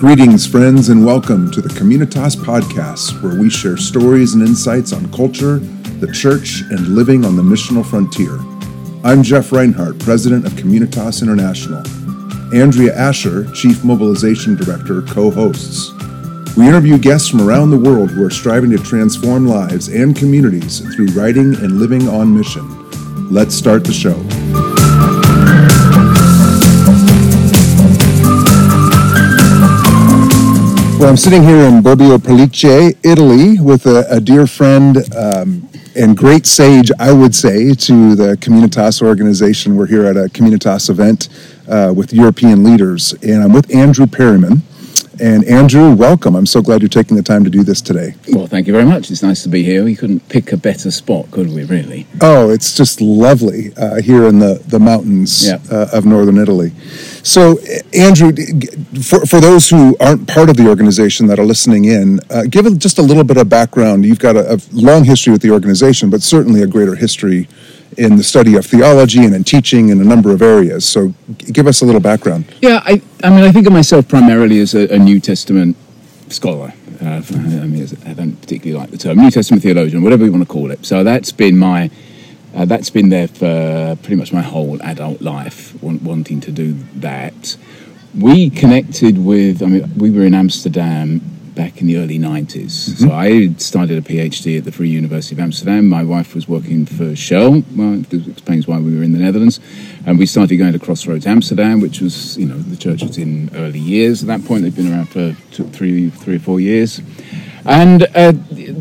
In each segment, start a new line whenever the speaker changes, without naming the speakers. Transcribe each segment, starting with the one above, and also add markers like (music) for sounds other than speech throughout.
Greetings, friends, and welcome to the Communitas Podcast, where we share stories and insights on culture, the church, and living on the missional frontier. I'm Geoff Reinhardt, President of Communitas International. Andrea Asher, Chief Mobilization Director, co hosts. We interview guests from around the world who are striving to transform lives and communities through writing and living on mission. Let's start the show. Well, I'm sitting here in Bobbio Pellice, Italy, with a, a dear friend um, and great sage, I would say, to the Communitas organization. We're here at a Communitas event uh, with European leaders, and I'm with Andrew Perriman. And Andrew, welcome. I'm so glad you're taking the time to do this today.
Well, thank you very much. It's nice to be here. We couldn't pick a better spot, could we, really?
Oh, it's just lovely uh, here in the, the mountains
Yeah.
uh, of northern Italy. So, Andrew, for, for those who aren't part of the organization that are listening in, uh, give just a little bit of background. You've got a, a long history with the organization, but certainly a greater history in the study of theology and in teaching in a number of areas. So, give us a little background.
Yeah, I, I mean, I think of myself primarily as a, a New Testament scholar. Uh, I mean, I don't particularly like the term New Testament theologian, whatever you want to call it. So that's been my, uh, that's been there for pretty much my whole adult life, want, wanting to do that. We connected with, I mean, we were in Amsterdam back in the early 90s. So I started a PhD at the Free University of Amsterdam. My wife was working for Shell. Well, this explains why we were in the Netherlands. And we started going to Crossroads Amsterdam, which was, you know, the church was in early years. At that point, they'd been around for two, three, three or four years. And uh,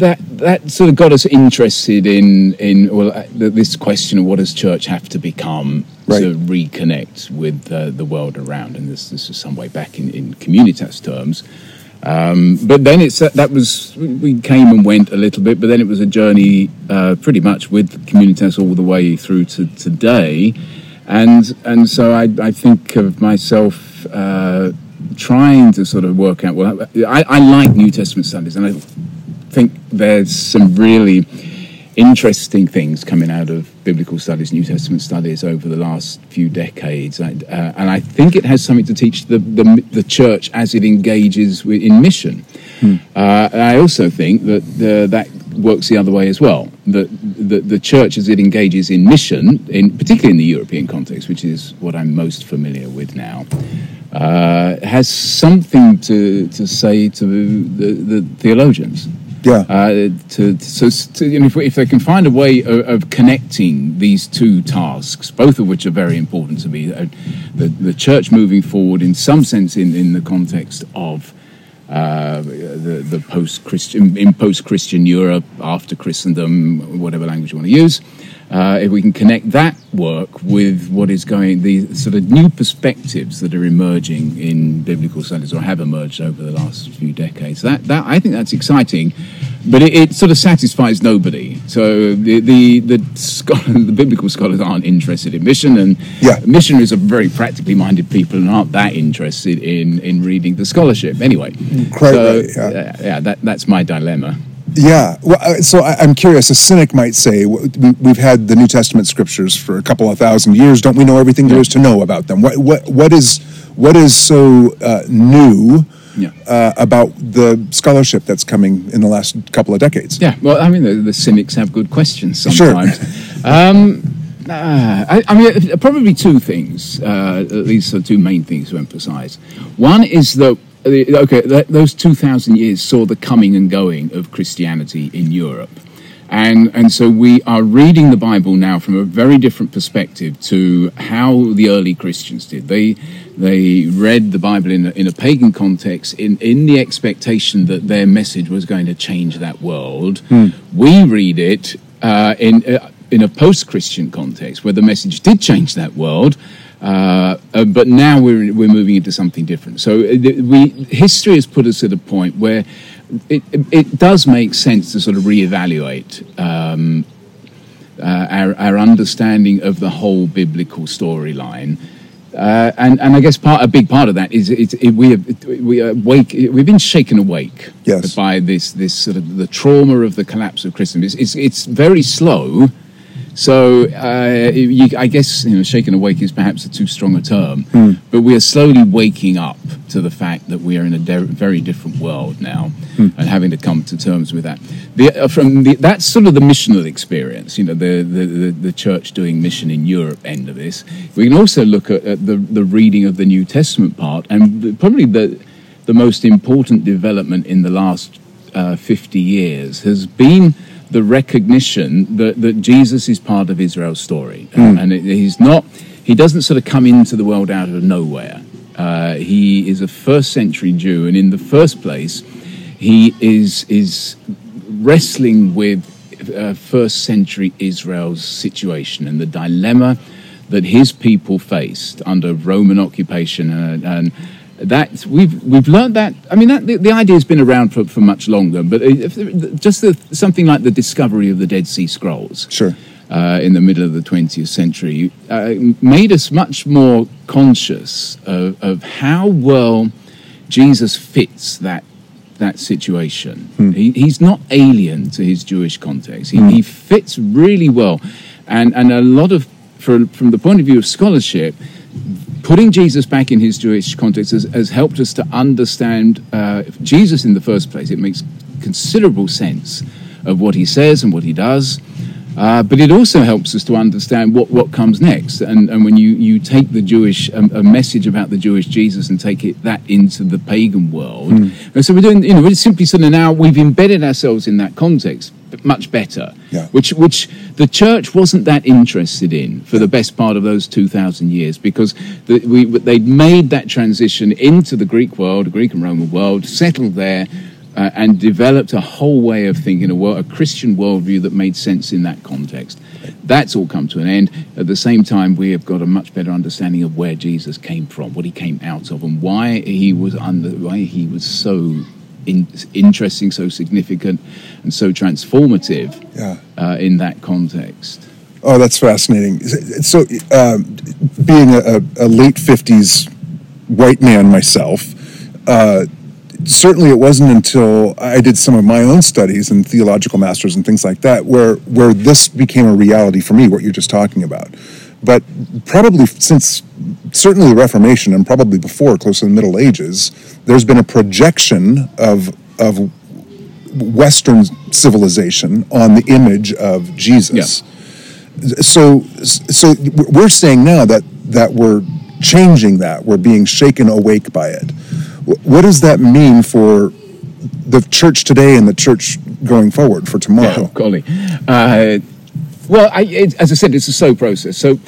that that sort of got us interested in in well uh, this question of what does church have to become
Right.
to reconnect with uh, the world around, and this this is some way back in in communitas terms. Um, but then it's that was we came and went a little bit, but then it was a journey uh, pretty much with Communitas all the way through to today, and and so I, I think of myself uh, trying to sort of work out. Well, I, I like New Testament studies, and I think there's some really interesting things coming out of biblical studies, New Testament studies over the last few decades, and, uh, and I think it has something to teach the the, the church as it engages with, in mission. Uh, I also think that uh, that works the other way as well. That the, the church as it engages in mission, in particularly in the European context, which is what I'm most familiar with now. Uh, has something to, to say to the, the theologians
Yeah.
uh, to, so to, you know, if, if they can find a way of, of connecting these two tasks, both of which are very important to me, uh, the, the church moving forward in some sense in, in the context of uh, the, the post-Christian, in post-Christian Europe, after Christendom, whatever language you want to use, uh, if we can connect that work with what is going, the sort of new perspectives that are emerging in biblical studies or have emerged over the last few decades, that, that I think that's exciting, but it, it sort of satisfies nobody. So the the the, scholar, (laughs) the biblical scholars aren't interested in mission, and
Yeah.
missionaries are very practically minded people and aren't that interested in in reading the scholarship. Anyway,
Quite
so,
yeah.
yeah, that that's my dilemma.
Yeah. Well, so I, I'm curious. A cynic might say we, we've had the New Testament scriptures for a couple of thousand years. Don't we know everything there is to know about them? What what what is what is so uh, new
Yeah.
uh, about the scholarship that's coming in the last couple of decades?
Yeah, well, I mean, the, the cynics have good questions (laughs)
Sure.
sometimes. um, uh, I, I mean, probably two things, uh, at least the two main things to emphasize. One is that, okay, that those 2,000 years saw the coming and going of Christianity in Europe. And, and so we are reading the Bible now from a very different perspective to how the early Christians did. They, they read the Bible in a, in a pagan context in, in the expectation that their message was going to change that world. We read it uh, in, uh, in a post Christian context where the message did change that world. Uh, uh, but now we're, we're moving into something different. So uh, we, history has put us at a point where it, it, does make sense to sort of reevaluate um, uh, our, our understanding of the whole biblical storyline. Uh, and, and I guess part, a big part of that is it, it, we, have, we are wake, we've been shaken awake
Yes.
by this, this sort of the trauma of the collapse of Christendom. It's, it's, it's very slow. So uh, you, I guess you know, shaken awake is perhaps a too strong a term, but we are slowly waking up to the fact that we are in a de- very different world now and having to come to terms with that. The, uh, from the, that's sort of the missional experience, you know, the, the, the, the church doing mission in Europe end of this. We can also look at, at the, the reading of the New Testament part, and probably the, the most important development in the last uh, 50 years has been the recognition that, that Jesus is part of Israel's story. Uh, and it, he's not, he doesn't sort of come into the world out of nowhere. Uh, he is a first century Jew, and in the first place, he is, is wrestling with uh, first century Israel's situation and the dilemma that his people faced under Roman occupation and, and that we've we've learned that. I mean, that, the, the idea has been around for, for much longer, but if, just the, something like the discovery of the Dead Sea Scrolls,
Sure.
uh, in the middle of the 20th century, uh, made us much more conscious of, of how well Jesus fits that that situation. He, he's not alien to his Jewish context. He, he fits really well, and and a lot of for, from the point of view of scholarship, putting Jesus back in his Jewish context has, has helped us to understand uh, Jesus in the first place. It makes considerable sense of what he says and what he does. Uh, but it also helps us to understand what, what comes next. And, and when you, you take the Jewish, um, a message about the Jewish Jesus and take it that into the pagan world. And so we're doing, you know, we're simply sort of now, we've embedded ourselves in that context much better.
Yeah.
Which, which the church wasn't that interested in for the best part of those 2,000 years because the, we, they'd made that transition into the Greek world, Greek and Roman world, settled there, uh, and developed a whole way of thinking, a, world, a Christian worldview that made sense in that context. That's all come to an end. At the same time, we have got a much better understanding of where Jesus came from, what he came out of, and why he was under, why he was so in, interesting, so significant, and so transformative
Yeah.
uh, in that context.
Oh, that's fascinating. So, um, being a, a, a late 50s white man myself, uh, certainly it wasn't until I did some of my own studies and theological masters and things like that where, where this became a reality for me, what you're just talking about. But probably since certainly the Reformation and probably before, close to the Middle Ages, there's been a projection of, of Western civilization on the image of Jesus. So, so we're saying now that that we're changing that, we're being shaken awake by it. What does that mean for the church today and the church going forward for tomorrow?
Oh, golly. Uh, well, I, it, as I said, it's a slow process. So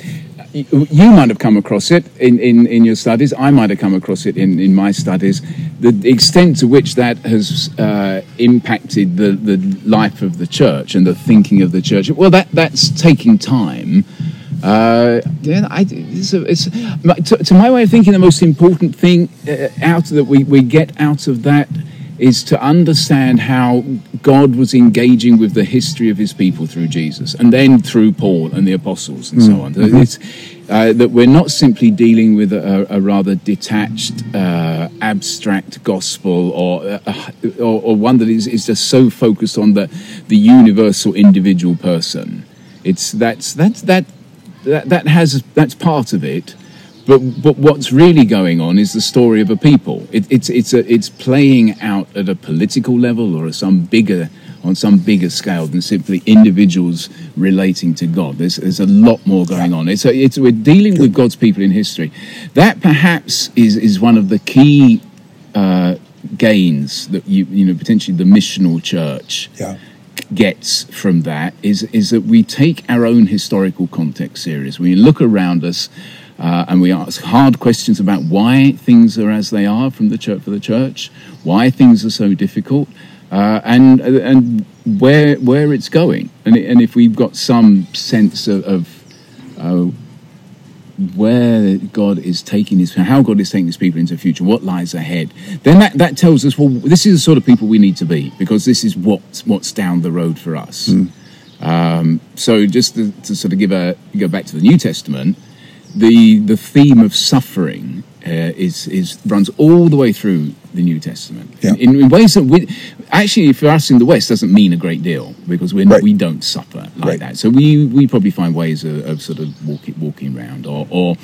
you might have come across it in, in, in your studies. I might have come across it in, in my studies. The, extent to which that has uh, impacted the, the life of the church and the thinking of the church, well, that, that's taking time. Uh, yeah, I, it's it's, to, to my way of thinking, the most important thing uh, out that we, we get out of that is to understand how God was engaging with the history of his people through Jesus and then through Paul and the apostles and so on. It's, uh, that we're not simply dealing with a, a rather detached, uh, abstract gospel or, uh, or, or one that is, is just so focused on the, the universal individual person. It's, that's, that's, that, that, that has, that's part of it. But, but what's really going on is the story of a people. It, it's, it's, a, it's playing out at a political level or some bigger, on some bigger scale than simply individuals relating to God. There's, there's a lot more going on. It's, a, it's, we're dealing with God's people in history. That perhaps is, is one of the key uh, gains that you, you know, potentially the missional church
Yeah.
gets from that is is that we take our own historical context serious. We look around us uh, and we ask hard questions about why things are as they are from the church for the church, why things are so difficult, uh, and and where where it's going. And and if we've got some sense of, of uh, where God is taking his, how God is taking his people into the future, what lies ahead, then that, that tells us, well, this is the sort of people we need to be because this is what's, what's down the road for us. Um, so just to, to sort of give a, go back to the New Testament, the, the theme of suffering uh, is, is, runs all the way through the New Testament
Yeah.
in, in ways that we, actually for us in the West doesn't mean a great deal because we're,
Right.
we don't suffer like
Right.
that. So we, we probably find ways of, of sort of walking, walking around or, or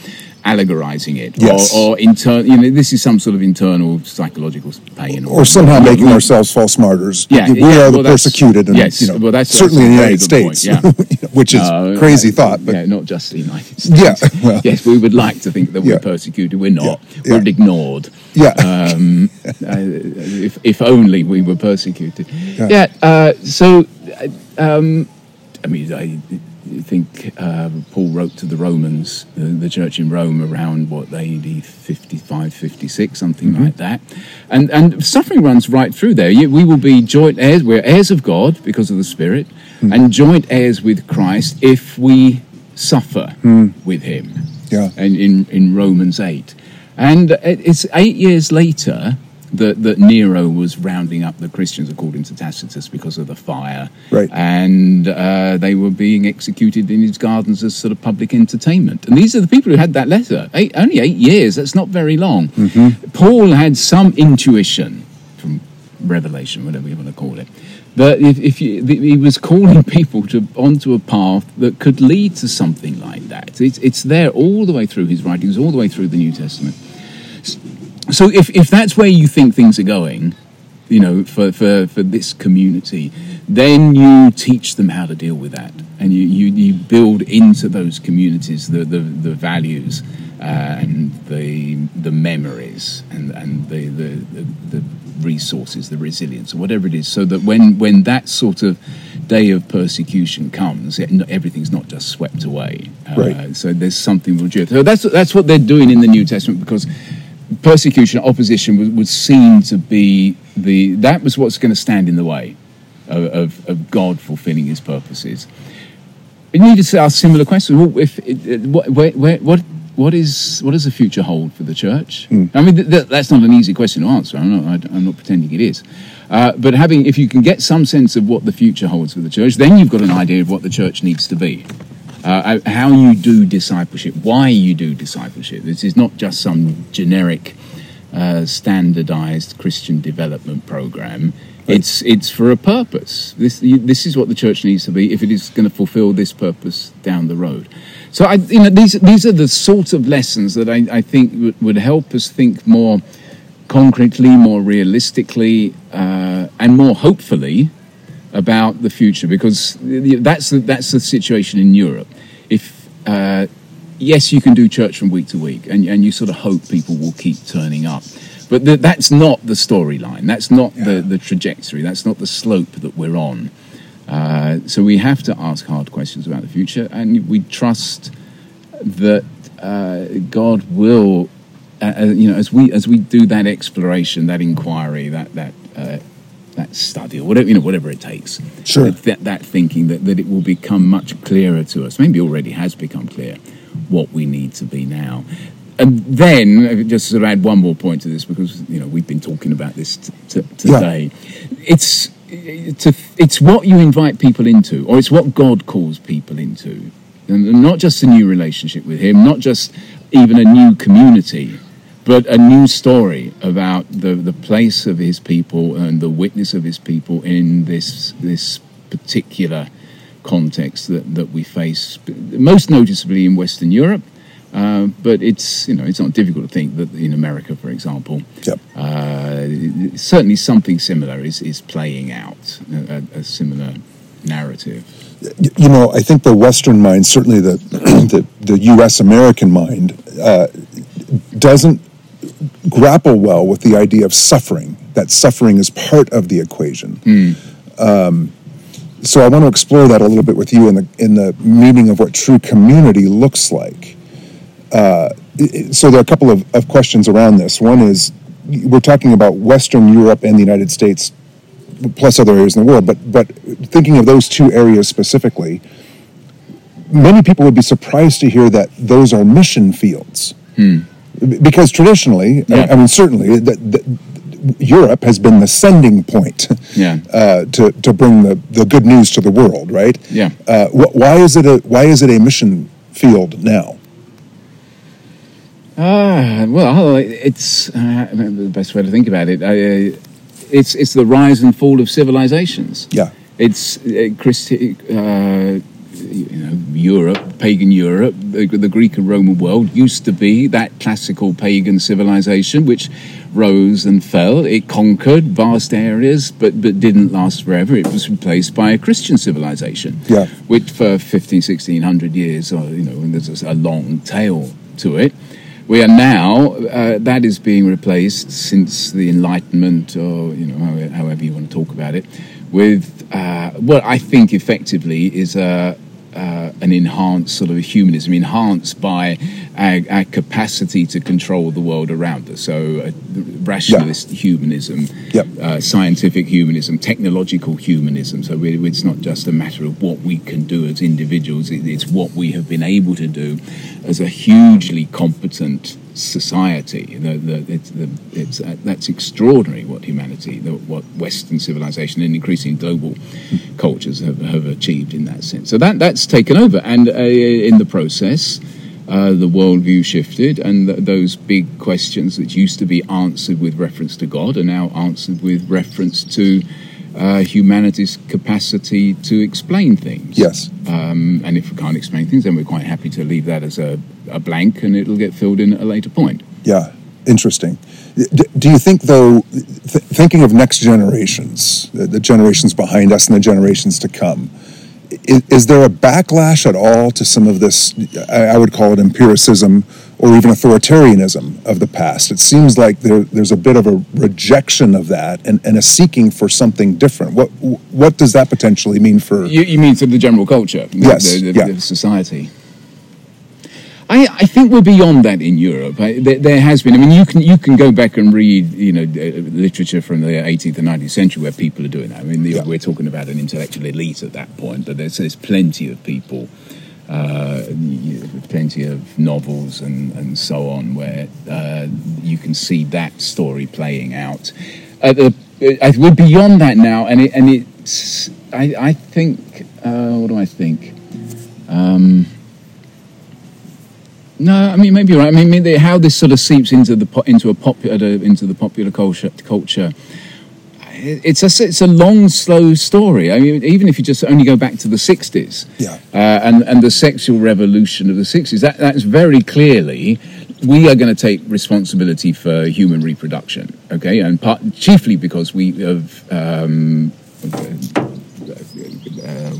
allegorizing it,
Yes.
or, or inter- you know, this is some sort of internal psychological pain,
or or
somehow
making
we-
ourselves false martyrs.
Yeah,
we
yeah,
are the
well, that's-
persecuted, and
yes,
you know,
well, that's-
certainly in the United States,
point, (laughs)
which is
Uh,
crazy
uh,
thought. But
yeah, not just the United (laughs) States.
Yeah, well.
yes, we would like to think that we're persecuted. We're not.
Yeah,
We're
yeah.
ignored.
yeah,
Um, (laughs) uh, if, if only we were persecuted.
Yeah.
Yeah. uh, so, uh, um, I mean, I think uh, Paul wrote to the Romans, the, the church in Rome, around what AD 55, 56, something
Mm-hmm.
like that. And and suffering runs right through there. We will be joint heirs. We're heirs of God because of the Spirit,
Mm-hmm.
and joint heirs with Christ if we suffer
Mm.
with Him
yeah,
and in, in Romans 8. And it's eight years later that, that Nero was rounding up the Christians, according to Tacitus, because of the fire.
Right.
And uh, they were being executed in his gardens as sort of public entertainment. And these are the people who had that letter. Eight, only eight years, that's not very long. Paul had some intuition from revelation, whatever you want to call it. That if, if you, he was calling people to onto a path that could lead to something like that. It's, it's there all the way through his writings, all the way through the New Testament. So if, if that's where you think things are going, you know, for, for, for this community, then you teach them how to deal with that. And you, you, you build into those communities the, the, the values uh, and the, the memories and, and the, the, the, the resources, the resilience, or whatever it is, so that when, when that sort of day of persecution comes, it, everything's not just swept away. Uh,
Right.
So there's something legit. So that's, that's what they're doing in the New Testament because persecution, opposition would, was seen to be the that was what's going to stand in the way of, of, of God fulfilling His purposes. We need to ask similar questions. Well, if it- what, where, where, what what is what does the future hold for the church? I mean, th- th- that's not an easy question to answer. I'm not I, I'm not pretending it is. Uh, but having, if you can get some sense of what the future holds for the church, then you've got an idea of what the church needs to be uh, how you do discipleship, why you do discipleship. This is not just some generic, uh, standardized Christian development program. It's it's for a purpose. This you- this is what the church needs to be if it is going to fulfill this purpose down the road. So I, you know, these these are the sort of lessons that I, I think would, would help us think more concretely, more realistically, uh, and more hopefully about the future because that's the, that's the situation in Europe. If uh, yes, you can do church from week to week, and, and you sort of hope people will keep turning up, but th- that's not the storyline. That's not the, the trajectory. That's not the slope that we're on. Uh, so we have to ask hard questions about the future, and we trust that uh, God will, uh, uh, you know, as we as we do that exploration, that inquiry, that that uh, that study, or whatever you know, whatever it takes,
Sure.
that, that thinking that, that it will become much clearer to us. Maybe already has become clear what we need to be now. And then, uh, just to sort of add one more point to this, because you know we've been talking about this t- t- today. It's it's, a, it's what you invite people into, or it's what God calls people into, and not just a new relationship with Him, not just even a new community, but a new story about the, the place of His people and the witness of His people in this this particular context that, that we face, most noticeably in Western Europe. Uh, but it's you know it's not difficult to think that in America, for example,
Yep.
uh, certainly something similar is, is playing out a, a, similar narrative.
You know, I think the Western mind, certainly the (clears throat) the, the U.S. American mind, uh, doesn't grapple well with the idea of suffering. That suffering is part of the equation. Um, so I want to explore that a little bit with you in the in the meaning of what true community looks like. Uh, so there are a couple of, of questions around this. One is we're talking about Western Europe and the United States plus other areas in the world, but but thinking of those two areas specifically, many people would be surprised to hear that those are mission fields, B- because traditionally, I-
Yeah.
I, mean, certainly, that, that Europe has been the sending point
Yeah. (laughs)
uh, to to bring the, the good news to the world, right?
Yeah.
Uh, wh- why is it a why is it a mission field now?
Ah, well, it's uh, the best way to think about it. Uh, it's it's the rise and fall of civilizations.
Yeah.
It's uh, Christi- uh, you know, Europe, pagan Europe, the, the, Greek and Roman world used to be that classical pagan civilization which rose and fell. It conquered vast areas, but, but didn't last forever. It was replaced by a Christian civilization,
yeah.
which for 15, 1600 years, or, you know, and there's a long tail to it. We are now, uh, that is being replaced since the Enlightenment, or, you know, however you want to talk about it, with uh, what I think effectively is a, uh, an enhanced sort of humanism, enhanced by our, our, capacity to control the world around us. So, uh, rationalist yeah. humanism,
yep.
uh, scientific humanism, technological humanism. So, we, it's not just a matter of what we can do as individuals, it, it's what we have been able to do as a hugely competent society. The, the, it's, the, it's, uh, that's extraordinary what humanity, what Western civilization and increasing global cultures have, have, achieved in that sense. So that, that's taken over. And uh, in the process, uh, the worldview shifted, and th- those big questions that used to be answered with reference to God are now answered with reference to uh, humanity's capacity to explain things.
Yes.
Um, and if we can't explain things, then we're quite happy to leave that as a, a blank and it'll get filled in at a later point.
Yeah, interesting. D- do you think, though, th- thinking of next generations, the, the generations behind us and the generations to come, is, is, there a backlash at all to some of this? I, would call it empiricism or even authoritarianism of the past. It seems like there, there's a bit of a rejection of that and, and, a seeking for something different. What what does that potentially mean for?
You, you mean for the general culture?
Yes,
the, the,
yeah.
the society. I, I, think we're beyond that in Europe. I, there, there, has been. I mean, you can you can go back and read, you know, uh, literature from the 18th and 19th century where people are doing that. I mean, yeah. we're talking about an intellectual elite at that point, but there's, there's plenty of people, uh, plenty of novels and, and so on where uh, you can see that story playing out. Uh, the, we're beyond that now, and it, and it's. I, I think. Uh, what do I think? Um, no, I mean maybe you're right. I mean how this sort of seeps into the into a popular into the popular culture. Culture. It's a it's a long, slow story. I mean, even if you just only go back to the '60s,
yeah,
uh, and and the sexual revolution of the '60s, that that's very clearly we are going to take responsibility for human reproduction. Okay, and part, chiefly because we have. Um, uh,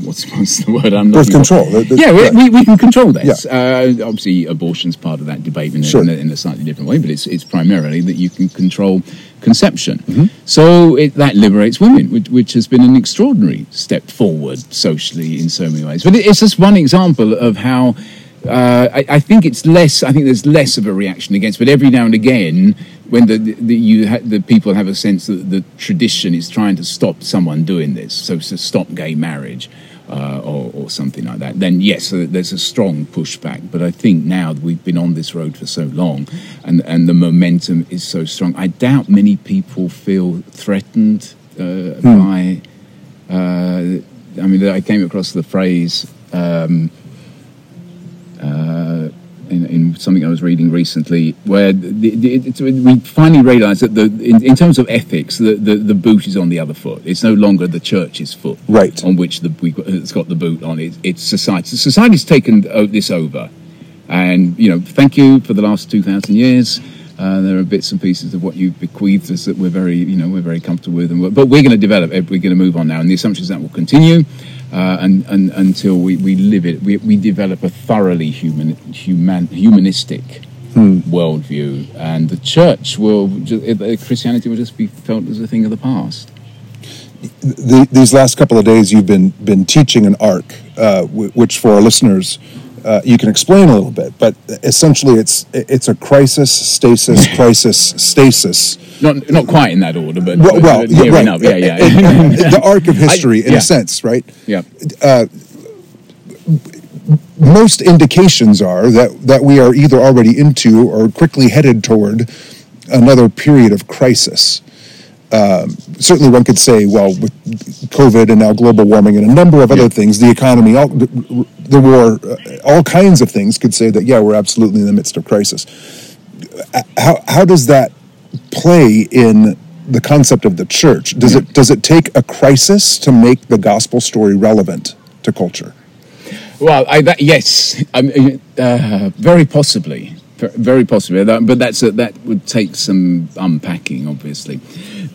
what's, (laughs) what's the word I'm
birth control.
The, the, yeah, we, we, we, can control this. Yeah. Uh, obviously, abortion's part of that debate in,
sure.
in, a, in, a, slightly different way, but it's it's primarily that you can control conception.
Mm-hmm.
So it, that liberates women, which, which, has been an extraordinary step forward socially in so many ways. But it's just one example of how. Uh, I, I, think it's less. I think there's less of a reaction against, but every now and again, when the, the you ha- the people have a sense that the tradition is trying to stop someone doing this, so to stop gay marriage. Uh, or, or, something like that, then yes, there's a strong pushback. But I think now that we've been on this road for so long and, and the momentum is so strong, I doubt many people feel threatened uh, hmm. by. Uh, I mean, I came across the phrase. Um, uh, in, in, something I was reading recently, where the, the, we finally realised that the, in, in, terms of ethics, the, the, the, boot is on the other foot. It's no longer the church's foot,
right,
on which the we it's got the boot on. It, it's society. Society's taken this over, and you know, thank you for the last two thousand years. Uh, there are bits and pieces of what you've bequeathed us that we're very, you know, we're very comfortable with, and we're, but we're going to develop. We're going to move on now, and the assumption is that will continue uh, and, and, until we, we live it. We, we develop a thoroughly human, human humanistic
hmm.
worldview, and the church will just, Christianity will just be felt as a thing of the past.
The, these last couple of days, you've been been teaching an arc, uh, w- which for our listeners uh, you can explain a little bit, but essentially it's it's a crisis, stasis, (laughs) crisis, stasis.
Not not quite in that order, but
well, well yeah, right.
yeah, yeah. (laughs)
the arc of history, I, in yeah. a sense, right?
Yeah.
Uh, most indications are that that we are either already into or quickly headed toward another period of crisis. Um, certainly, one could say, well, with COVID and now global warming and a number of other yeah. things, the economy, all, the war, uh, all kinds of things could say that, yeah, we're absolutely in the midst of crisis. Uh, how, how does that play in the concept of the church? Does, yeah. it, does it take a crisis to make the gospel story relevant to culture?
Well, I, that, yes, I mean, uh, very possibly, very possibly. But that's a, that would take some unpacking, obviously.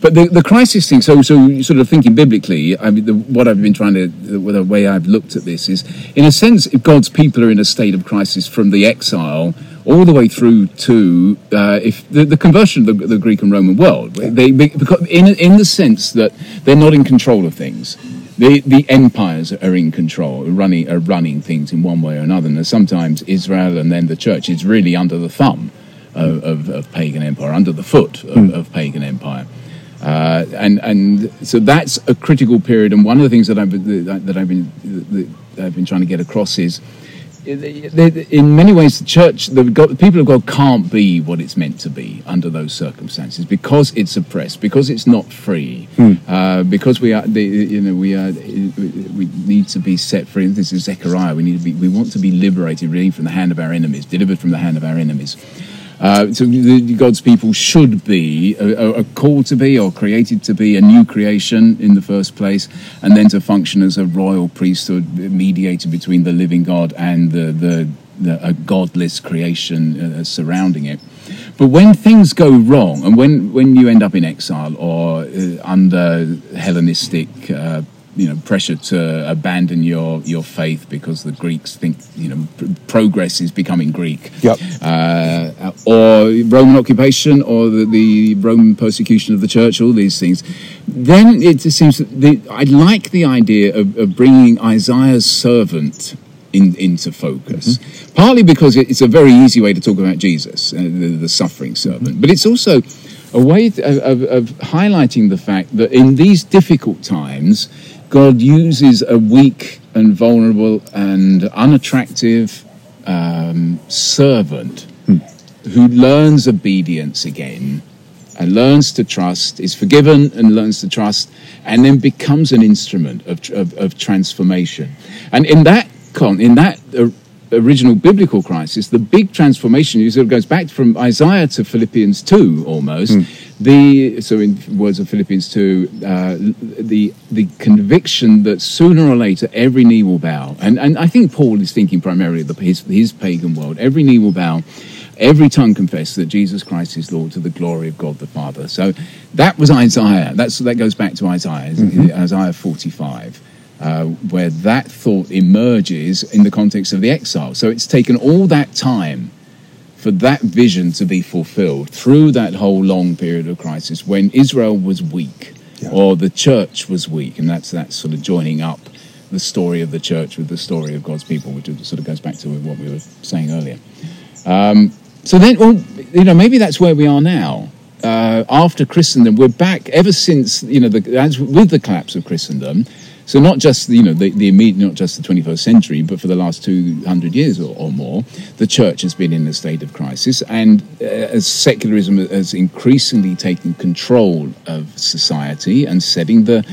But the, the crisis thing. So, so sort of thinking biblically. I mean, the, what I've been trying to, the, the way I've looked at this is, in a sense, if God's people are in a state of crisis from the exile all the way through to uh, if the, the, conversion of the, the, Greek and Roman world. They, in in the sense that they're not in control of things. The, the empires are in control, running are running things in one way or another. And sometimes Israel and then the church is really under the thumb of, of, of pagan empire, under the foot of, mm. of pagan empire. Uh, and and so that's a critical period. And one of the things that I've that I've been that I've been trying to get across is in many ways, the church, the, people of God can't be what it's meant to be under those circumstances because it's oppressed, because it's not free, hmm. uh, because we are, you know, we are, we need to be set free. This is Zechariah. We need to be, we want to be liberated, really, from the hand of our enemies, delivered from the hand of our enemies. Uh, so the, God's people should be a, a called to be or created to be a new creation in the first place, and then to function as a royal priesthood, mediator between the living God and the the, the a godless creation uh, surrounding it. But when things go wrong, and when, when you end up in exile or uh, under Hellenistic uh, you know pressure to abandon your your faith because the Greeks think you know progress is becoming Greek.
Yep.
Uh, or Roman occupation or the, the, Roman persecution of the church. All these things. Then it seems that the, I like the idea of, of bringing Isaiah's servant in, into focus. Mm-hmm. Partly because it's a very easy way to talk about Jesus, uh, the, the, suffering servant, mm-hmm. but it's also a way of, of, of highlighting the fact that in these difficult times God uses a weak and vulnerable and unattractive um, servant hmm. who learns obedience again and learns to trust, is forgiven and learns to trust, and then becomes an instrument of, of, of transformation. And in that con, in that uh, original biblical crisis, the big transformation goes back from Isaiah to Philippians 2 almost. Mm. The, so, in words of Philippians 2, uh, the, the conviction that sooner or later every knee will bow. And, and I think Paul is thinking primarily of his, his pagan world. Every knee will bow every tongue confess that Jesus Christ is Lord to the glory of God the Father. So that was Isaiah. That's, that goes back to Isaiah, mm-hmm. Isaiah 45 uh, where that thought emerges in the context of the exile. So it's taken all that time for that vision to be fulfilled through that whole long period of crisis when Israel was weak yeah. or the church was weak. And that's that sort of joining up the story of the church with the story of God's people, which sort of goes back to what we were saying earlier. Um, so then, well, you know, maybe that's where we are now. Uh, after Christendom, we're back ever since, you know, the, as, with the collapse of Christendom, so not just you know the, the immediate, not just the 21st century, but for the last 200 years or, or more, the church has been in a state of crisis, and uh, as secularism has increasingly taken control of society and setting the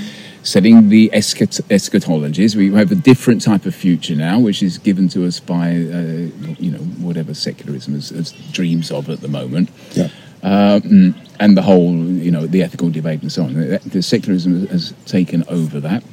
setting the eschat- eschatologies. We have a different type of future now, which is given to us by uh, you know whatever secularism has, has, dreams of at the moment.
Yeah.
Um, and the whole, you know, the ethical debate and so on. The, the secularism has taken over that.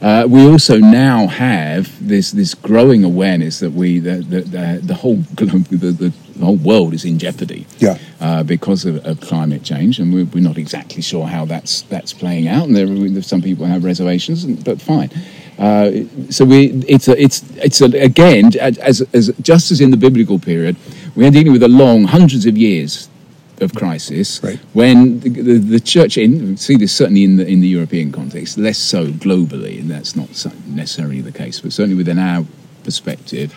Uh, we also now have this this growing awareness that we the the, the whole (laughs) the, the, whole world is in jeopardy
yeah.
uh, because of, of, climate change, and we're, we're, not exactly sure how that's that's playing out. And there, some people have reservations, but fine. Uh, so we it's a, it's it's a, again as, as just as in the biblical period, we are dealing with a long hundreds of years of crisis
right.
when the, the, the, church in see this certainly in the in the European context less so globally and that's not necessarily the case but certainly within our perspective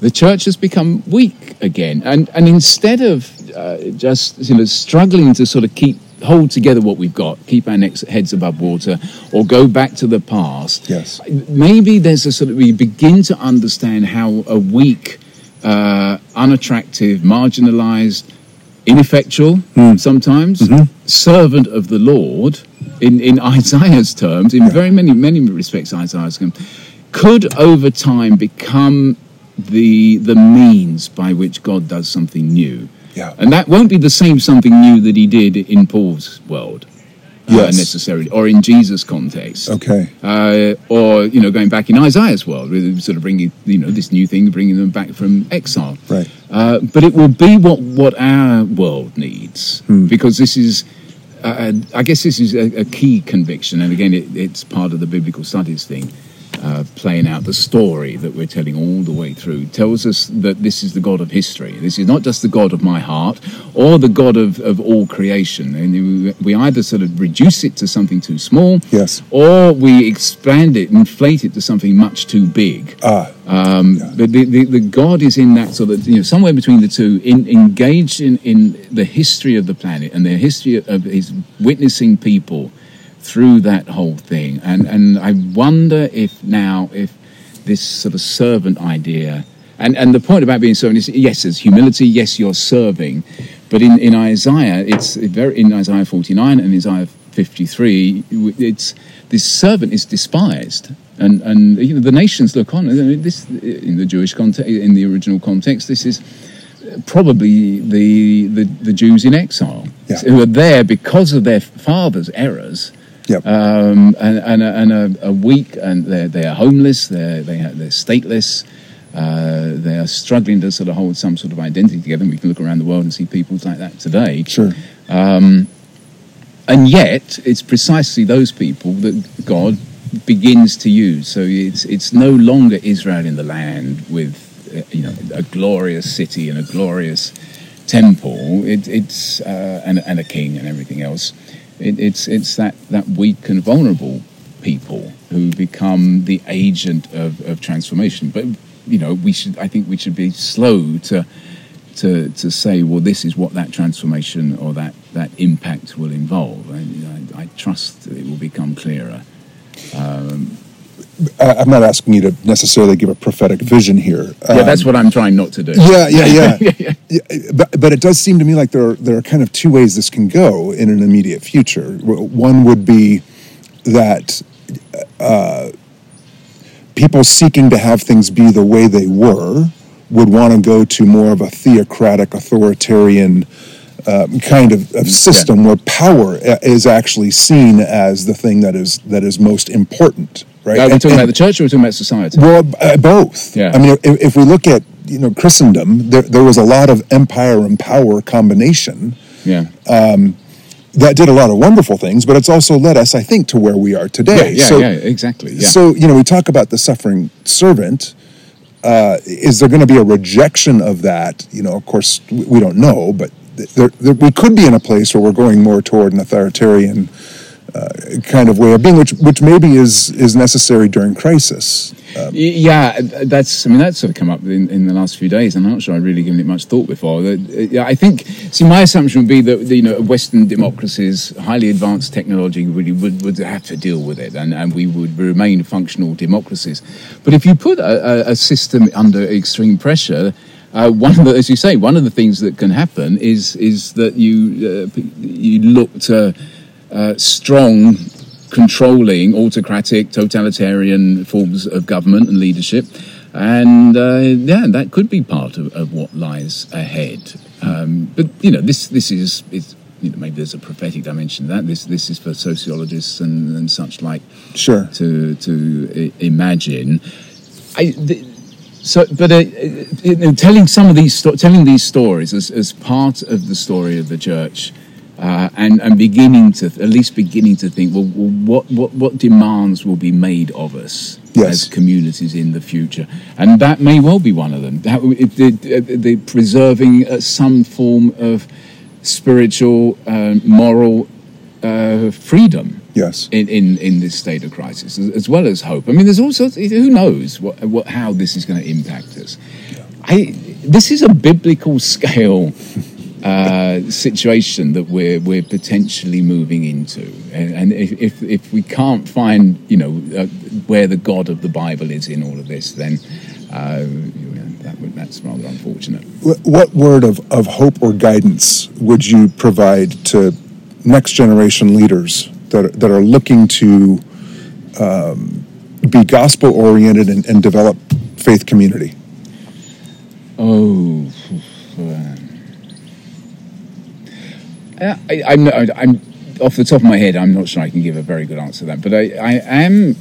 the church has become weak again and and instead of uh, just you know struggling to sort of keep hold together what we've got keep our necks, heads above water or go back to the past
yes
maybe there's a sort of we begin to understand how a weak uh, unattractive marginalized ineffectual mm. sometimes, mm-hmm. servant of the Lord, in, in (laughs) Isaiah's terms, in yeah. very many, many respects, Isaiah's could over time become the, the means by which God does something new.
Yeah.
And that won't be the same something new that he did in Paul's world.
Yes.
necessarily, or in Jesus' context.
Okay.
Uh, or you know, going back in Isaiah's world, with sort of bringing you know this new thing, bringing them back from exile.
Right.
Uh, but it will be what what our world needs
Hmm.
because this is. Uh, I guess this is a, a key conviction, and again, it, it's part of the biblical studies thing. Uh, playing out the story that we're telling all the way through tells us that this is the God of history. This is not just the God of my heart or the God of, of all creation. And we- we either sort of reduce it to something too small,
Yes.
or we expand it, inflate it to something much too big.
Ah,
Um, But the, the, the God is in that sort of, you know, somewhere between the two, in, engaged in, in the history of the planet and the history of his witnessing people through that whole thing. And, and I wonder if now, if this sort of servant idea, and, and the point about being servant is, yes, there's humility, yes, you're serving. But in, in Isaiah, it's very, in Isaiah 49 and Isaiah 53, it's this servant is despised, and and you know the nations look on. I mean, This in the Jewish context, in the original context, this is probably the the, the Jews in exile
Yeah.
who are there because of their father's errors.
Yep.
Um, and and, a, and a, a weak, and they're, they're homeless, they're, they they're stateless, uh, they are struggling to sort of hold some sort of identity together. And we can look around the world and see peoples like that today.
sure.
And yet, it's precisely those people that God begins to use. So it's it's no longer Israel in the land with uh, you know a glorious city and a glorious temple. It, it's uh, and, and a king and everything else. It, it's it's that that weak and vulnerable people who become the agent of, of transformation. But you know, we should. I think we should be slow to to to say, well, this is what that transformation or that that impact will involve. And I, I trust it will become clearer.
I, I'm not asking you to necessarily give a prophetic vision here.
yeah, that's what I'm trying not to do.
Yeah, (laughs) yeah, yeah. yeah but, but it does seem to me like there are, there are kind of two ways this can go in an immediate future. One would be that uh, people seeking to have things be the way they were would want to go to more of a theocratic, authoritarian um, kind of, of system where power uh, is actually seen as the thing that is that is most important. Right?
Are we talking
and-
about the church or are we talking about society?
well, uh, both.
Yeah.
I mean, if, if we look at you know Christendom, there, there was a lot of empire and power combination
yeah.
Um, that did a lot of wonderful things, but it's also led us, I think, to where we are
yeah,
today.
yeah,
so,
yeah, exactly. Yeah.
so you know, we talk about the suffering servant. Uh, is there going to be a rejection of that? You know, of course, we we don't know, but there, there, we could be in a place where we're going more toward an authoritarian uh, kind of way of being, which which maybe is is necessary during crisis.
Y- Yeah, that's. I mean, that's sort of come up in, in the last few days, and I'm not sure I've really given it much thought before. Uh, yeah, I think. See, my assumption would be that you know, Western democracies, highly advanced technology, really would, would have to deal with it, and, and we would remain functional democracies. But if you put a, a, a system under extreme pressure. Uh, one of the, as you say, one of the things that can happen is is that you uh, you look to uh, strong controlling autocratic totalitarian forms of government and leadership. And uh, yeah that could be part of, of what lies ahead. Um, but you know this this is, is you know, maybe there's a prophetic dimension to that. This this is for sociologists and, and such like
Sure.
to to i- imagine. I, th- so, but uh, uh, telling some of these telling these stories as, as part of the story of the church, uh, and and beginning to at least beginning to think, well, what what what demands will be made of us
Yes.
as communities in the future, and that may well be one of them. That, the, the preserving uh, some form of spiritual, uh, moral uh, freedom
Yes.
in, in, in this state of crisis, as, as well as hope. I mean, there's also who knows what, what how this is going to impact us. I this is a biblical scale uh, situation that we're we're potentially moving into, and, and if, if if we can't find you know uh, where the God of the Bible is in all of this, then. Uh, that would, that's rather unfortunate.
What, word of, of hope or guidance would you provide to next generation leaders that, are- that are looking to um, be gospel oriented and, and develop faith community?
Oh, I, I'm, I'm, off the top of my head, I'm not sure I can give a very good answer to that. But I, I am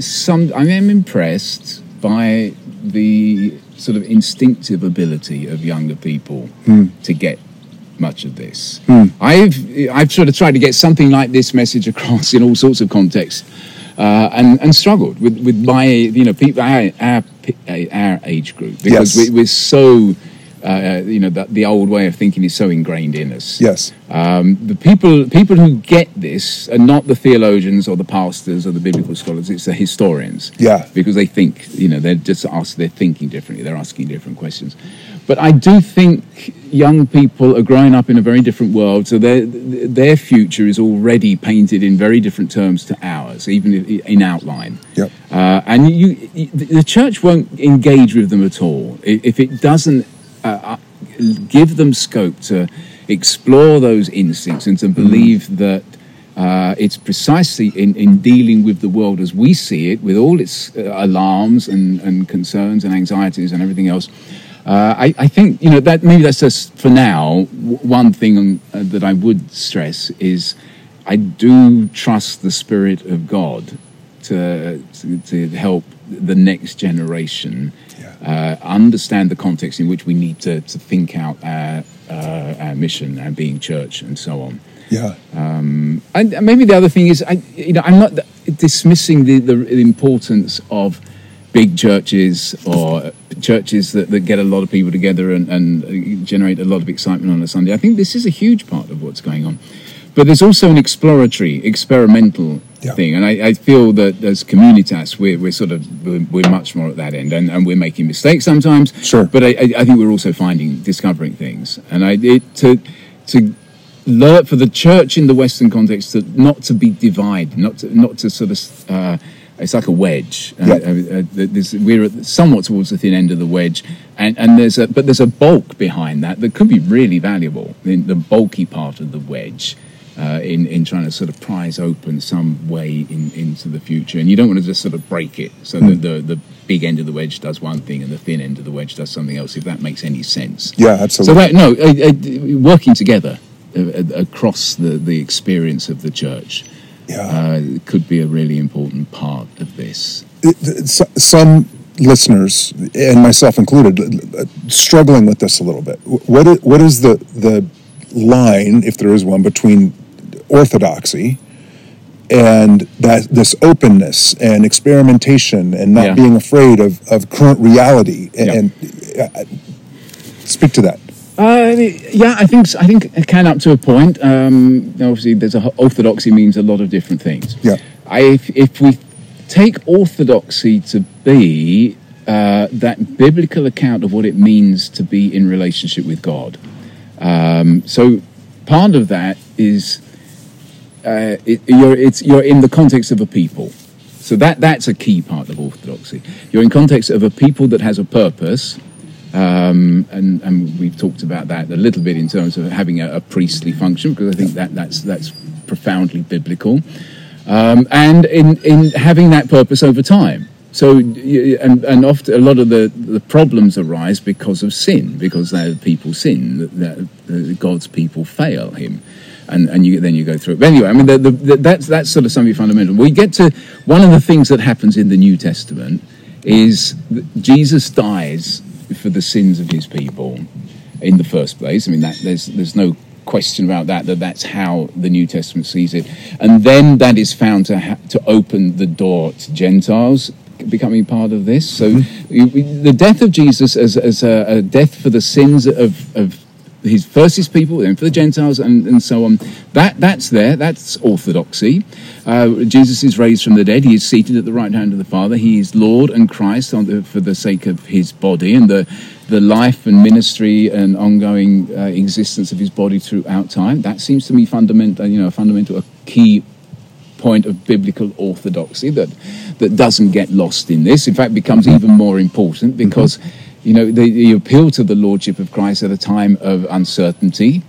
some. I am impressed by the sort of instinctive ability of younger people
Hmm.
to get much of this. I've I've sort of tried to get something like this message across in all sorts of contexts, uh, and and struggled with with my you know people our our, our age group because
Yes.
we, we're so. Uh, you know the, the old way of thinking is so ingrained in us.
Yes.
Um, the people people who get this are not the theologians or the pastors or the biblical scholars. It's the historians.
Yeah.
Because they think, you know, they're just ask, they're thinking differently. They're asking different questions. But I do think young people are growing up in a very different world, so their their future is already painted in very different terms to ours, even in outline.
Yep.
Uh, and you, you, the church won't engage with them at all if it doesn't uh, uh, give them scope to explore those instincts and to believe that uh, it's precisely in, in dealing with the world as we see it, with all its uh, alarms and, and concerns and anxieties and everything else. Uh, I, I think you know that maybe that's just for now. W- one thing uh, that I would stress is I do trust the Spirit of God to to, to help the next generation uh, understand the context in which we need to, to think out our, uh, our mission, and being church, and so on.
Yeah.
And maybe the other thing is, I, you know, I'm not dismissing the, the importance of big churches or churches that, that get a lot of people together and, and generate a lot of excitement on a Sunday. I think this is a huge part of what's going on. But there's also an exploratory, experimental
Yeah.
thing, and I, I feel that as communitas, we're, we're sort of we're, we're much more at that end, and, and we're making mistakes sometimes.
Sure.
But I, I, think we're also finding, discovering things, and I it, to to learn for the church in the Western context to not to be divided, not to not to sort of. Uh, it's like a wedge.
Yeah.
uh, uh, we're somewhat towards the thin end of the wedge, and, and there's a but there's a bulk behind that that could be really valuable. In the bulky part of the wedge, uh, in in trying to sort of prise open some way in, into the future, and you don't want to just sort of break it. So
Hmm.
the, the the big end of the wedge does one thing, and the thin end of the wedge does something else. If that makes any sense.
Yeah,
So
absolutely.
that no, uh, uh, working together across the the experience of the church
yeah.
uh, could be a really important part of this.
It- it's- some listeners, and myself included, struggling with this a little bit. What is, what is the the line, if there is one, between orthodoxy and that this openness and experimentation and not
Yeah.
being afraid of, of current reality? And,
Yeah.
and uh, speak to that.
Uh, yeah, I think I think it can up to a point. Um, obviously, there's a orthodoxy means a lot of different things.
Yeah.
I, if, if we take orthodoxy to be uh, that biblical account of what it means to be in relationship with God, um, so part of that is uh, it, you're you're in the context of a people. So that that's a key part of orthodoxy. You're in context of a people that has a purpose, um, and and we've talked about that a little bit in terms of having a, a priestly function because I think that that's that's profoundly biblical, um, and in in having that purpose over time. So and and often a lot of the, the problems arise because of sin, because people sin, that that God's people fail Him and and you then you go through it. But anyway, I mean, the, the, the, that's that's sort of something fundamental. We get to one of the things that happens in the New Testament is that Jesus dies for the sins of his people in the first place. I mean, that there's there's no question about that. That that's how the New Testament sees it, and then that is found to ha- to open the door to Gentiles becoming part of this. So mm-hmm. we- the death of Jesus as as a, a death for the sins of of his first his people, then for the Gentiles, and, and so on. That that's there. That's orthodoxy. Uh, Jesus is raised from the dead. He is seated at the right hand of the Father. He is Lord and Christ the, for the sake of his body and the the life and ministry and ongoing uh, existence of his body throughout time. That seems to me fundamental. You know, a fundamental, a key point of biblical orthodoxy that that doesn't get lost in this. In fact, becomes even more important because you know the, the appeal to the lordship of Christ at a time of uncertainty.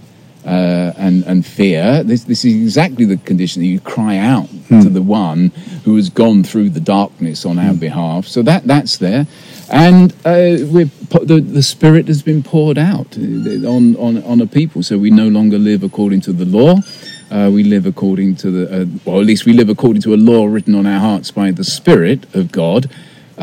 Uh, and and fear. This this is exactly the condition that you cry out to the one who has gone through the darkness on our behalf. So that that's there, and uh, we're, the the Spirit has been poured out uh, on on on a people. So we no longer live according to the law, Uh, we live according to the, uh, well, at least we live according to a law written on our hearts by the Spirit of God.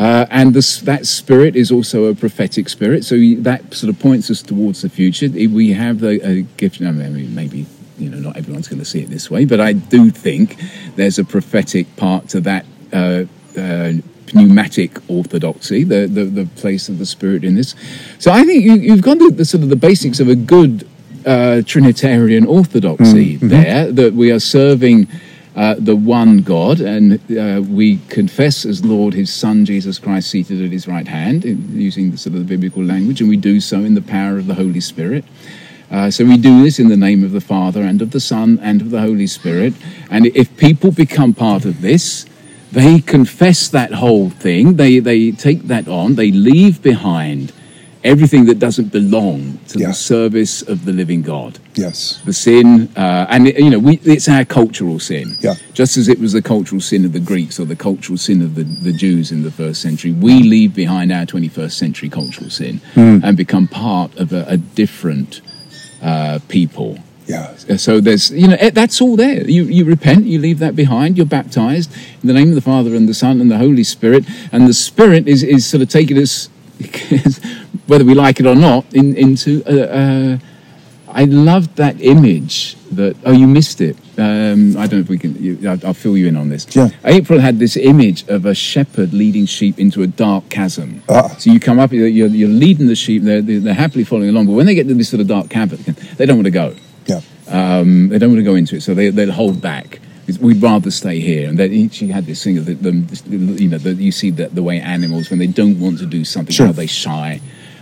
Uh, and this, that spirit is also a prophetic spirit, so that sort of points us towards the future. We have the a gift. I mean, maybe you know, not everyone's going to see it this way, but I do think there's a prophetic part to that uh, uh, pneumatic orthodoxy, the, the, the place of the Spirit in this. So I think you, have gone to the sort of the basics of a good uh, Trinitarian orthodoxy mm-hmm. there, that we are serving. Uh, the one God, and uh, we confess as Lord His Son Jesus Christ seated at His right hand, using the sort of the biblical language, and we do so in the power of the Holy Spirit. Uh, so we do this in the name of the Father and of the Son and of the Holy Spirit. And if people become part of this, they confess that whole thing, they, they take that on, they leave behind everything that doesn't belong to yeah. the service of the living God.
Yes.
The sin, uh, and it, you know, we, it's our cultural sin.
Yeah.
Just as it was the cultural sin of the Greeks or the cultural sin of the, the Jews in the first century, we leave behind our 21st century cultural sin mm. and become part of a, a different uh, people
yeah.
So there's, you know, eh, that's all there. You, you repent, you leave that behind, you're baptized in the name of the Father and the Son and the Holy Spirit. And the Spirit is, is sort of taking us, whether we like it or not, in, into. Uh, uh, I loved that image that, oh, you missed it. Um, I don't know if we can, you, I'll, I'll, fill you in on this.
Yeah.
April had this image of a shepherd leading sheep into a dark chasm.
Ah.
So you come up, you're, you're leading the sheep, they're, they're happily following along, but when they get to this sort of dark cavern, they don't want to go.
Yeah.
Um, they don't want to go into it, so they, they'll hold back. We'd rather stay here. And then she had this thing of the, the, you know, the, you see that the way animals, when they don't want to do something, sure. how they shy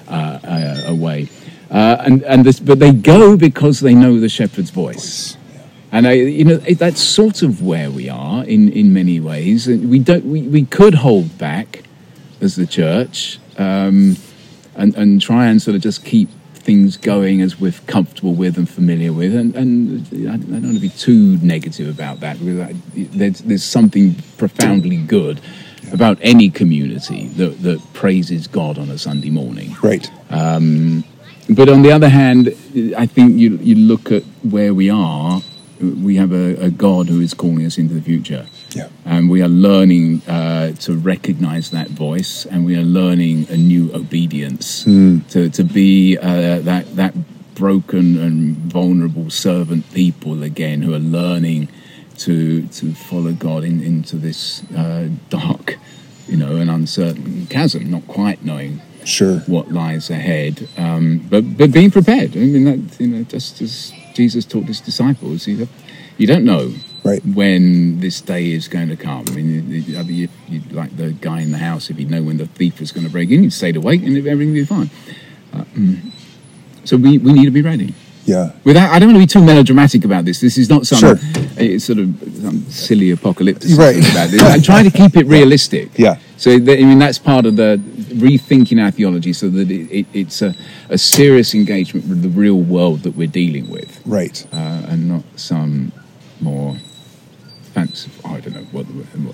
uh, uh, away. Uh, and and this, but they go because they know the shepherd's voice. And I, you know, that's sort of where we are in, in many ways. We don't, we, we could hold back as the church um, and, and try and sort of just keep things going as we're comfortable with and familiar with. And, and I don't want to be too negative about that because I, there's, there's something profoundly good about any community that, that praises God on a Sunday morning.
Right.
Um, but on the other hand, I think you, you look at where we are, we have a, a God who is calling us into the future.
Yeah.
And we are learning uh, to recognize that voice, and we are learning a new obedience
mm.
to, to be uh, that, that broken and vulnerable servant people again who are learning to, to follow God in, into this uh, dark, you know, and uncertain chasm, not quite knowing
sure
what lies ahead, um, but but being prepared. I mean, that, you know, just as Jesus taught his disciples, you, you don't know
right.
when this day is going to come. I mean, you, you, like the guy in the house, if you know when the thief was going to break in, you'd stay awake and everything would be fine. Uh, mm. so we, we need to be ready.
Yeah.
Without, I don't want to be too melodramatic about this. This is not some sure. uh, sort of some silly apocalyptic
right.
about this. I'm trying to keep it (laughs) realistic.
Yeah.
So that, I mean, that's part of the rethinking our theology, so that it, it, it's a, a, serious engagement with the real world that we're dealing with.
Right.
Uh, and not some more Oh, I don't know what,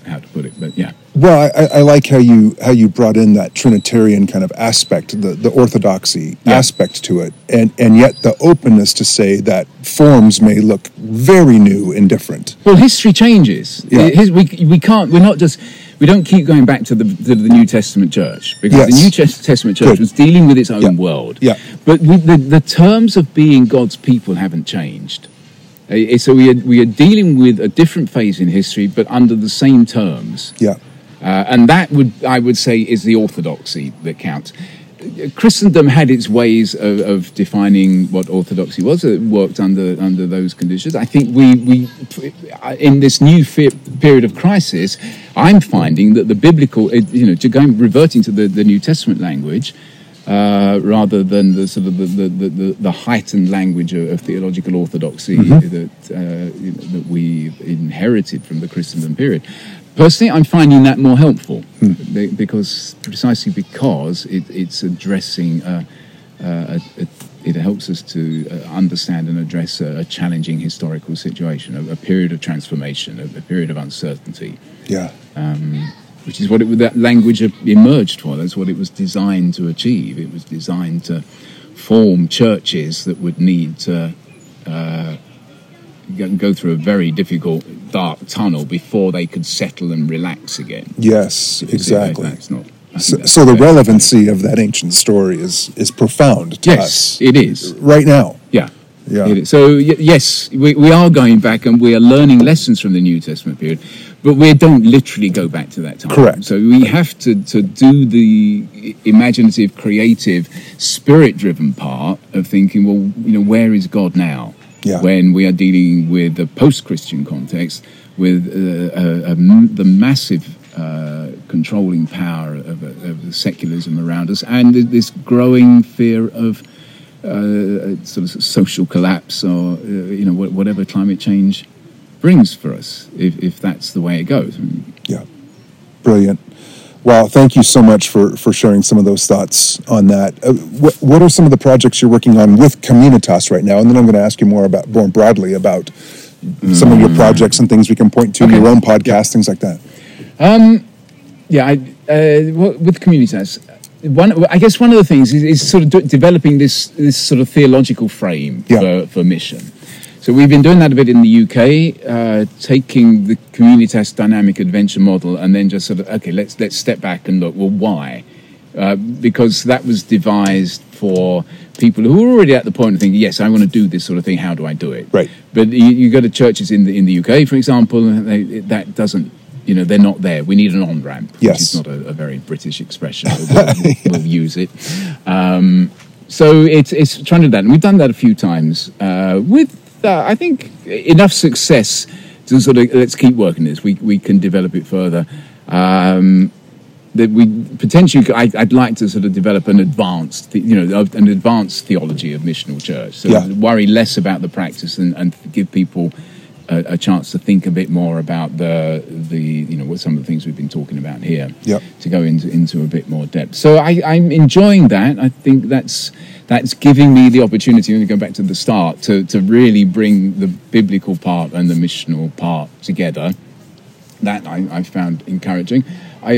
how to put it, but yeah.
Well, I, I, like how you how you brought in that Trinitarian kind of aspect, the, the orthodoxy yeah. aspect to it, and and yet the openness to say that forms may look very new and different.
Well, history changes. Yeah. His, we we can't. We're not just. We don't keep going back to the, to the New Testament church because yes. the New Testament church Good. was dealing with its own
yeah.
world.
Yeah.
But we, the, the terms of being God's people haven't changed. Uh, so we are, we are dealing with a different phase in history, but under the same terms.
Yeah.
Uh, and that would, I would say, is the orthodoxy that counts. Christendom had its ways of, of, defining what orthodoxy was. It worked under under those conditions. I think we we in this new period of crisis, I'm finding that the biblical, you know, to going reverting to the, the New Testament language, uh, rather than the sort of the, the, the, the heightened language of, of theological orthodoxy mm-hmm. that, uh, you know, that we inherited from the Christendom period. Personally, I'm finding that more helpful mm. because precisely because it, it's addressing, a, a, a, it helps us to uh, understand and address a, challenging historical situation, a, period of transformation, a, period of uncertainty.
Yeah.
Um, which is what it, that language emerged for. That's what it was designed to achieve. It was designed to form churches that would need to uh, go- through a very difficult dark tunnel before they could settle and relax again.
Yes, exactly.
That's not.
So,
that's
so the relevancy of that ancient story is is profound to
Yes,
us Yes,
it is.
right now.
Yeah.
Yeah.
So y- yes, we, we are going back and we are learning lessons from the New Testament period, but we don't literally go back to that time.
Correct.
So we have to, to do the imaginative, creative, spirit-driven part of thinking. Well, you know, where is God now?
Yeah.
When we are dealing with the post-Christian context, with uh, uh, the massive uh, controlling power of, of secularism around us, and this growing fear of uh, sort of social collapse or uh, you know whatever climate change brings for us if, if that's the way it goes
Yeah, brilliant. Wow, thank you so much for, for sharing some of those thoughts on that. Uh, what, what are some of the projects you're working on with Communitas right now? And then I'm going to ask you more about more broadly about some of your projects and things we can point to,
Okay.
your own podcast, things like that.
Um, yeah I, uh, with Communitas, one I guess one of the things is, is sort of de- developing this this sort of theological frame
Yeah.
for, for mission so we've been doing that a bit in the UK uh, taking the Communitas dynamic adventure model and then just sort of okay let's let's step back and look well why uh, because that was devised for people who are already at the point of thinking, yes, I want to do this sort of thing. How do I do it?
Right.
But you, you go to churches in the in the UK, for example, and they, that doesn't. You know, they're not there. We need an on ramp, which
Yes.
is not a, a very British expression. But (laughs) we'll, we'll use it. Um, so it's it's trying to do that, and we've done that a few times uh, with, uh, I think, enough success to sort of let's keep working this. We we can develop it further. Um, that we potentially I, I'd like to sort of develop an advanced you know an advanced theology of missional church so
Yeah.
worry less about the practice and, and give people a, a chance to think a bit more about the the know what some of the things we've been talking about here
Yep.
to go into into a bit more depth so I, I'm enjoying that I think that's that's giving me the opportunity when we go back to the start to, to really bring the biblical part and the missional part together that I, I found encouraging. I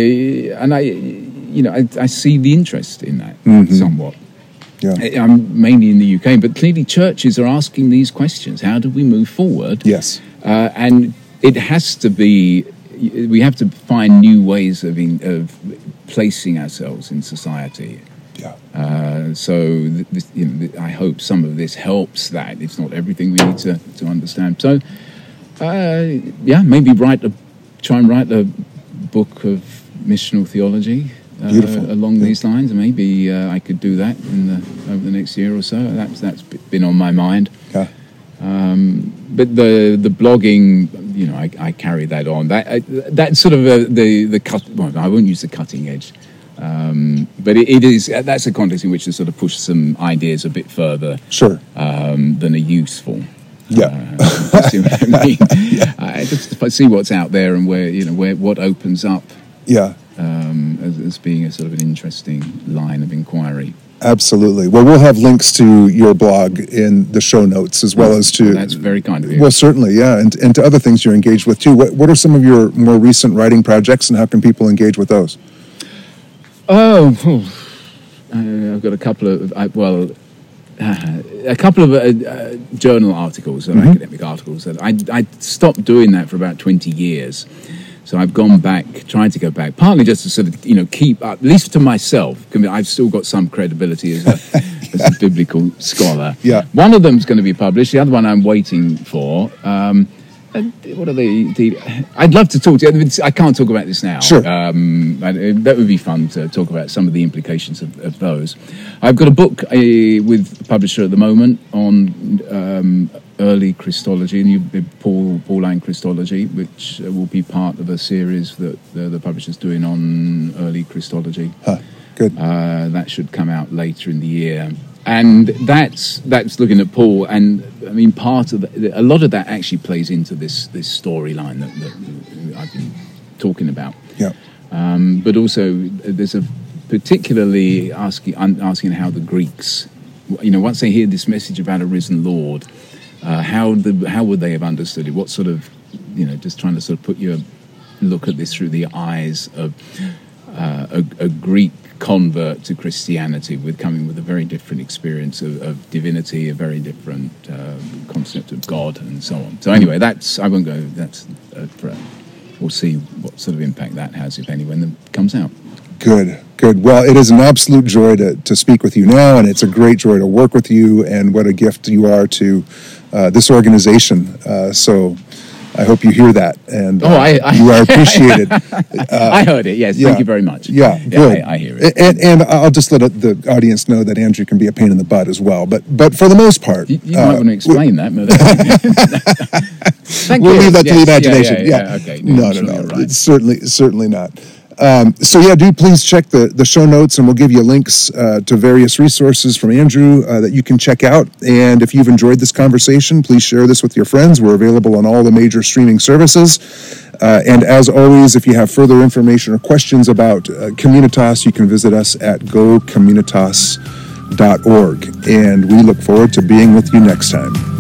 and I, you know, I, I see the interest in that somewhat.
Yeah.
I'm mainly in the UK, but clearly churches are asking these questions. How do we move forward?
Yes.
Uh, and it has to be. We have to find new ways of in, of placing ourselves in society.
Yeah.
Uh, so this, you know, I hope some of this helps that. It's not everything we need to, to understand. So, uh, yeah, maybe write a, try and write a book of missional theology uh, along these lines. Maybe uh, I could do that in the, over the next year or so. That's that's been on my mind.
Yeah.
But the the blogging, you know, I, I carry that on. That I, that's sort of a, the the cut. Well, I won't use the cutting edge, um, but it, it is. That's a context in which to sort of push some ideas a bit further
Sure.
um, than are useful.
Yeah.
Uh, (laughs) see what I (laughs) mean? I just I see what's out there and where you know where what opens up
Yeah.
um, as, as being a sort of an interesting line of inquiry.
Absolutely. Well, we'll have links to your blog in the show notes as well as to
That's very kind of you.
Well, certainly, yeah, and, and to other things you're engaged with too. What, what are some of your more recent writing projects, and how can people engage with those?
Oh, phew. uh, I've got a couple of I, well, uh, a couple of uh, uh, journal articles, or academic articles. That I I stopped doing that for about twenty years. So I've gone back, tried to go back, partly just to sort of you know keep up, at least to myself. I've still got some credibility as a, (laughs) as a biblical scholar.
Yeah.
One of them's going to be published. The other one I'm waiting for. Um, what are they? The, I'd love to talk to you. I can't talk about this now.
Sure.
Um, uh, that would be fun to talk about some of the implications of, of those. I've got a book uh, with a publisher at the moment on um, early Christology, new Paul Pauline Christology, which uh, will be part of a series that the, the publisher's doing on early Christology.
Huh, good.
Uh, that should come out later in the year, and that's that's looking at Paul. And I mean, part of the, a lot of that actually plays into this this storyline that, that I've been talking about.
yeah.
Um, but also, there's a particularly asking asking how the Greeks, you know, once they hear this message about a risen Lord, uh, how the how would they have understood it? What sort of, you know, just trying to sort of put your look at this through the eyes of uh, a, a Greek convert to Christianity with coming with a very different experience of, of divinity, a very different uh, concept of God, and so on. So anyway, that's I won't go. That's uh, for, we'll see what sort of impact that has, if any, when it comes out.
Good, good. Well, it is an absolute joy to, to speak with you now, and it's a great joy to work with you, and what a gift you are to uh, this organization. Uh, so I hope you hear that, and
oh, I, I,
you are (laughs) appreciated.
Uh, (laughs) I heard it. Yes, yeah, thank you very much.
Yeah,
yeah good. I, I, hear it.
And, and, I'll just let the audience know that Andrew can be a pain in the butt as well. But but for the most part,
you, you might want to explain that.
Thank (laughs) we'll you. leave that yes, to the imagination. Yeah, yeah, okay. No, no, no. Right. Certainly, certainly not. Um, so yeah, do please check the, the show notes, and we'll give you links uh, to various resources from Andrew uh, that you can check out. And if you've enjoyed this conversation, please share this with your friends. We're available on all the major streaming services. Uh, and as always, if you have further information or questions about uh, Communitas, you can visit us at gocommunitas.org. And we look forward to being with you next time.